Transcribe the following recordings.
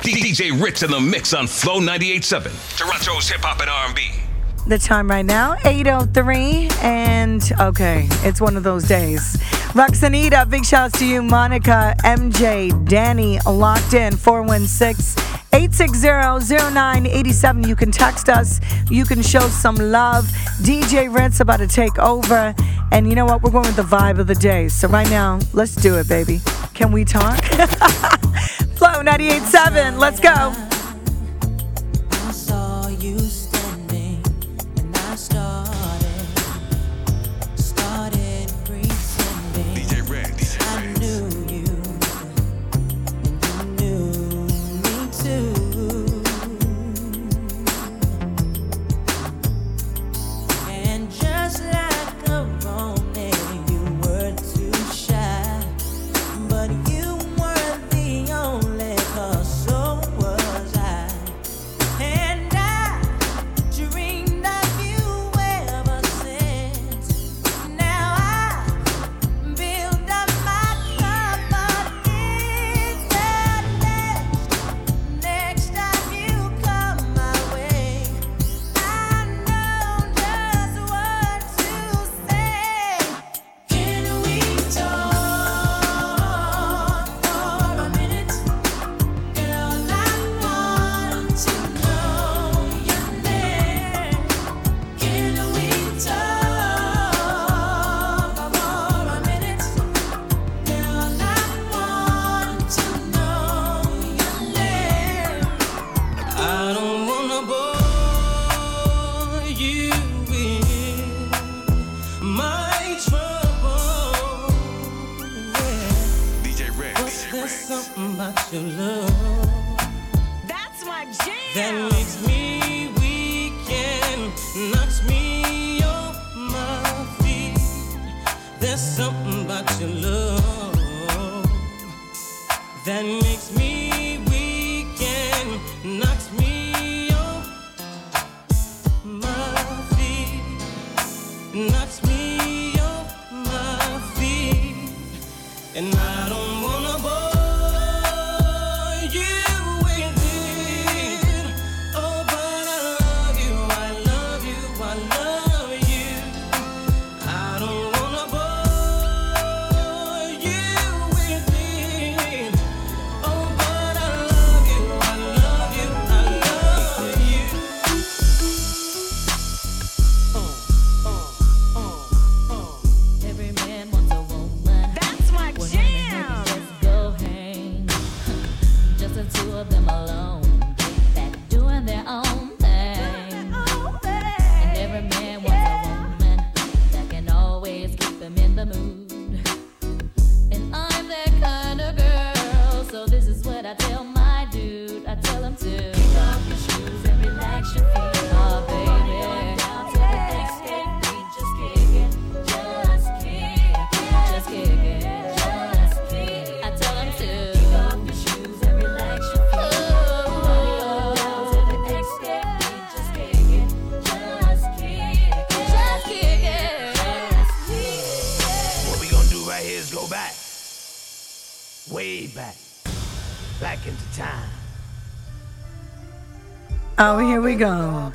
DJ Ritz in the mix on Flow 98.7. Toronto's hip hop and R&B. The time right now, 8.03, and okay, it's one of those days. Roxanita, big shouts to you. Monica, MJ, Danny, locked in, 416 860 0987. You can text us, you can show some love. DJ Ritz about to take over, and you know what? We're going with the vibe of the day. So right now, let's do it, baby. Can we talk? Flow 98.7, let's go. But there's something about your love That's my jam. that makes me weak and knocks me off my feet. There's something about your love that makes me Oh, here we go.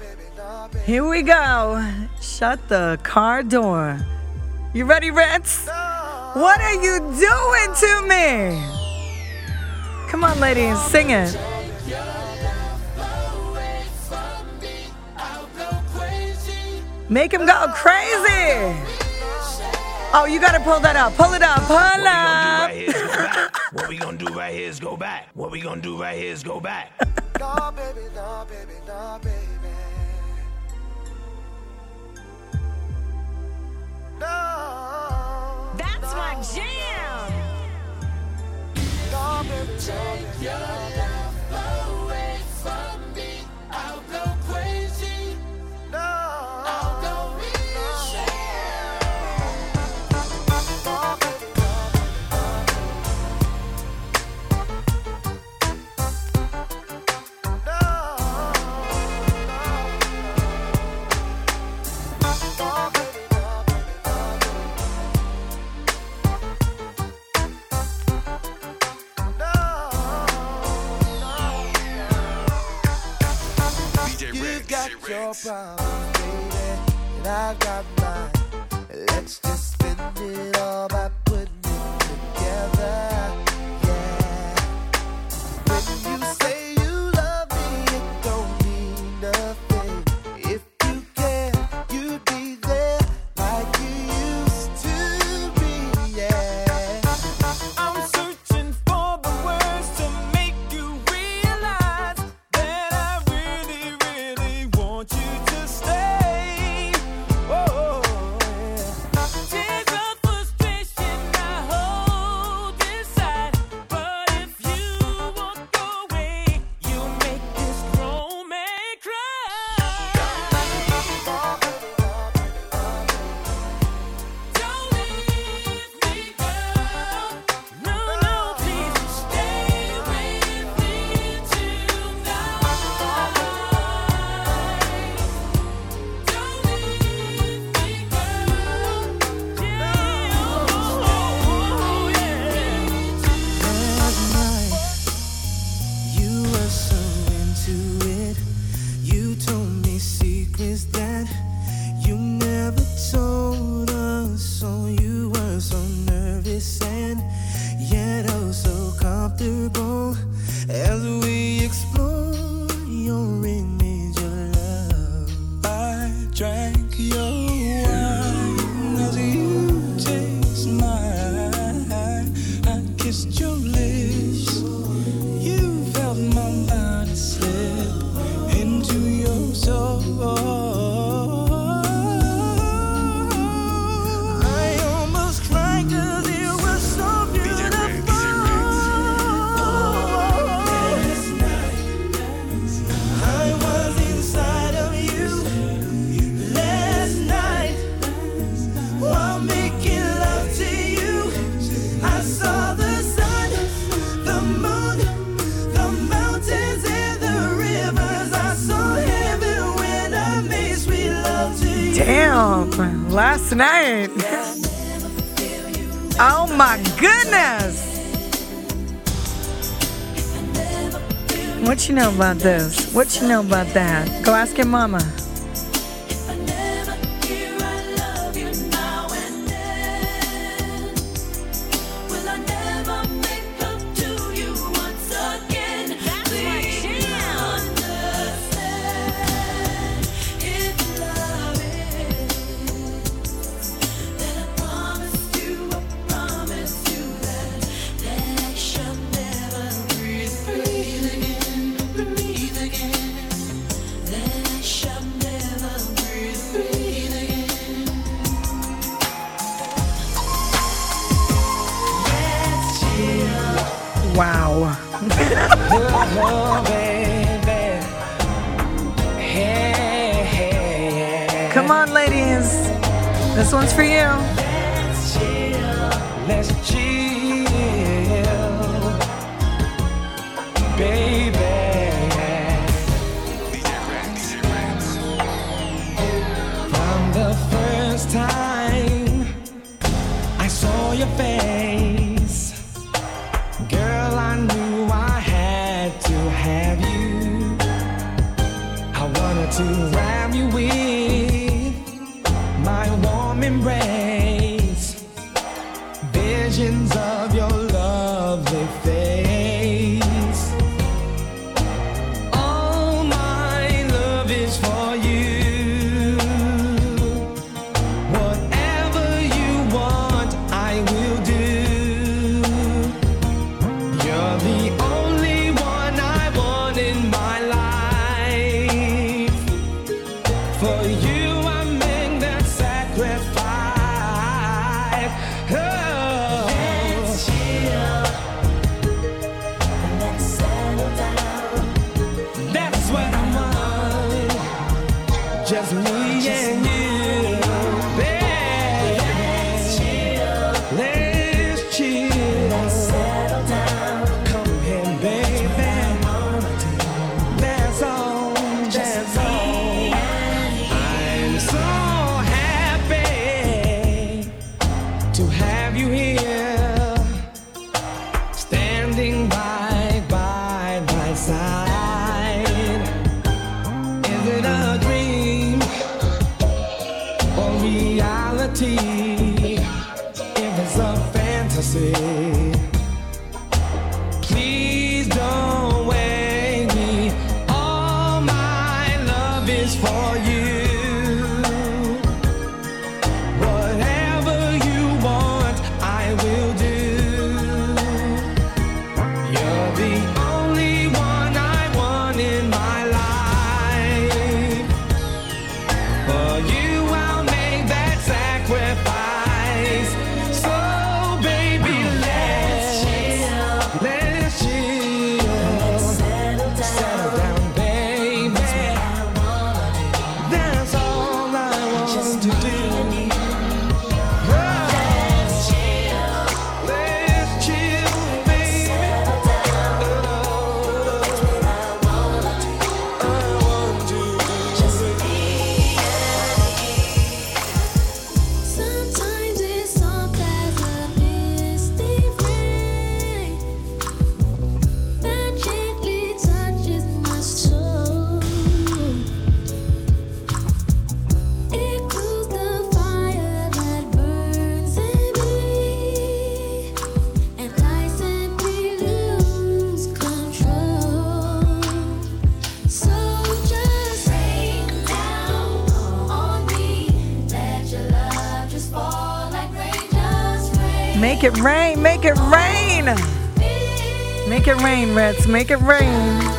Here we go. Shut the car door. You ready, Ritz? What are you doing to me? Come on, ladies, sing it. Make him go crazy. Oh, you gotta pull that up. Pull it up. Pull up. Right here is go back. What we gonna do right here is go back. What we gonna do right here is go back. No, baby, no, baby, no, baby. No. That's my jam. No, baby, comfortable as last night. oh my goodness. What you know about this? What you know about that? Go ask your mama. Come on, ladies. This one's for you. Let's chill. Let's chill. Baby. From the first time I saw your face. for you. Make it rain, make it rain. Make it rain, Ritz, make it rain.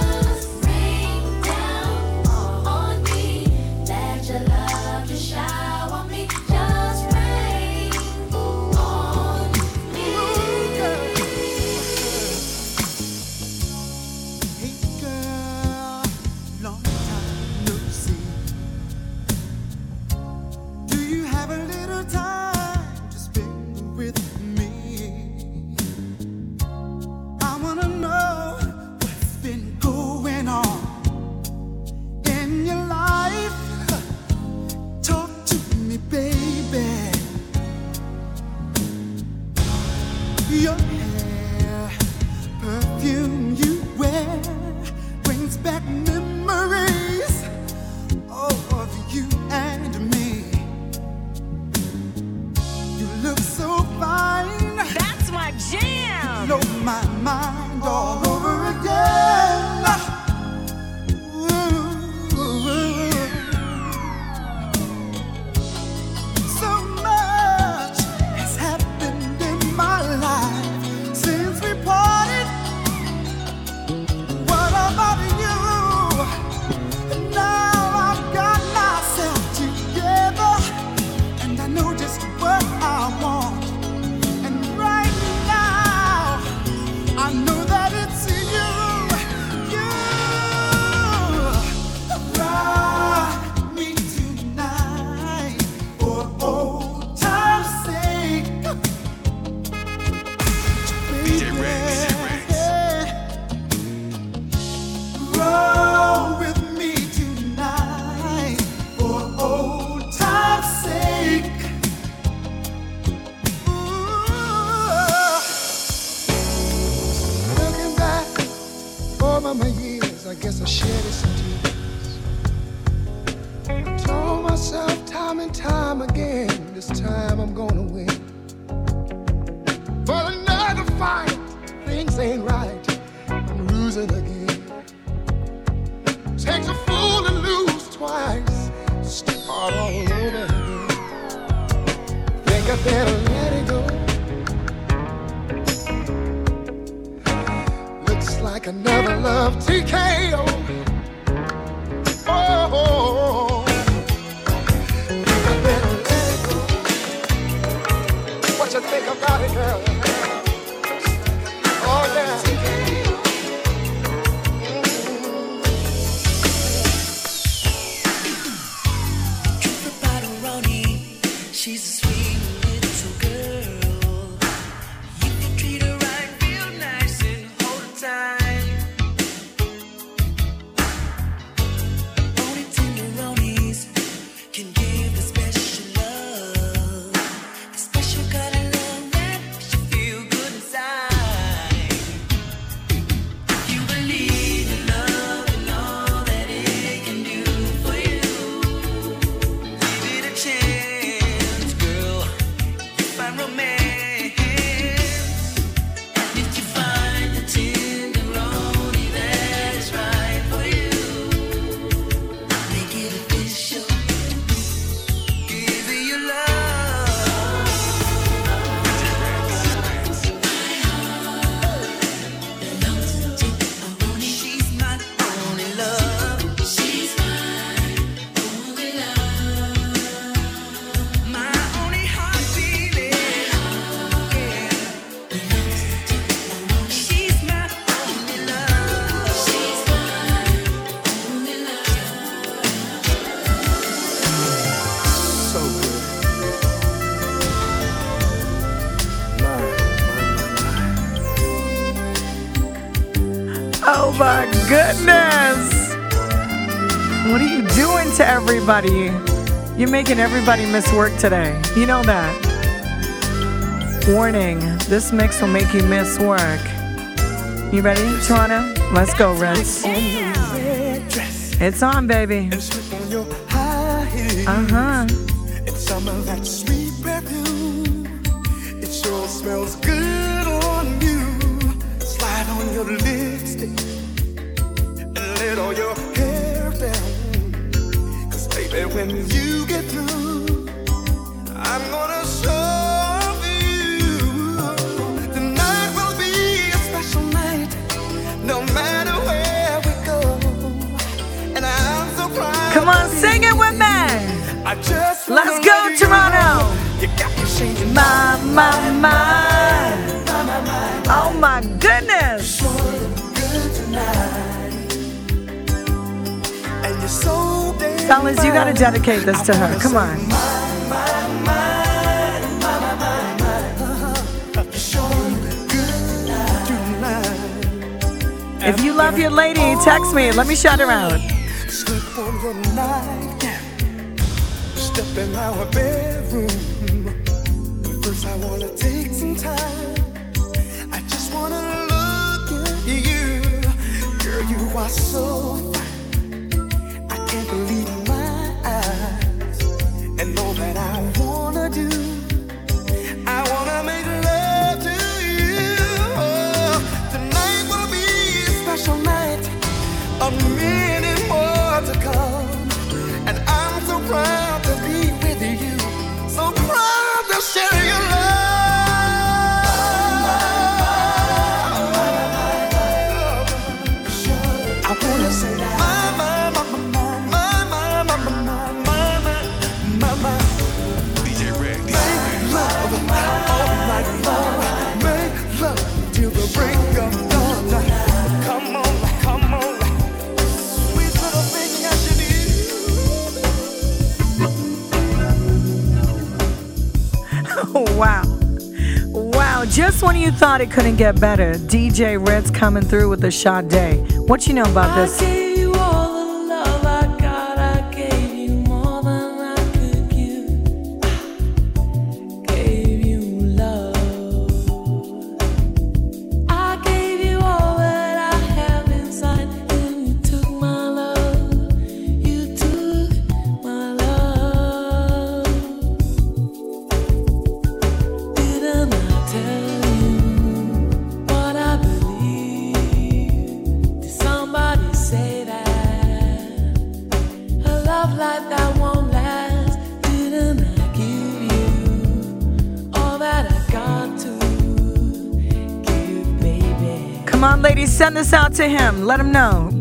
Oh. Goodness. What are you doing to everybody? You're making everybody miss work today. You know that. Warning this mix will make you miss work. You ready, Toronto? Let's go, Ritz. It's on, baby. Uh huh. And some of that sweet perfume. It sure smells good on you. Slide on your let all your hair down. Cause baby, when you get through, I'm gonna show you. Tonight will be a special night, no matter where we go. And I'm so proud. Come on, sing it with me. I just Let's go, Toronto. You got me changing My, my, my. Oh my goodness. Fellas, you gotta dedicate this to her. Come on. If you love your lady, text me. Let me shout her out. Step in our bedroom. First, I wanna take some time. I just wanna look at you, girl. You are so fine. My eyes, and all that I wanna do. I wanna make love to you. Oh, tonight will be a special night, a minute more to come, and I'm so proud to be with you. So proud to share your. Thought it couldn't get better, DJ Ritz coming through with a shot day. What you know about this? Come on, ladies, send this out to him. Let him know.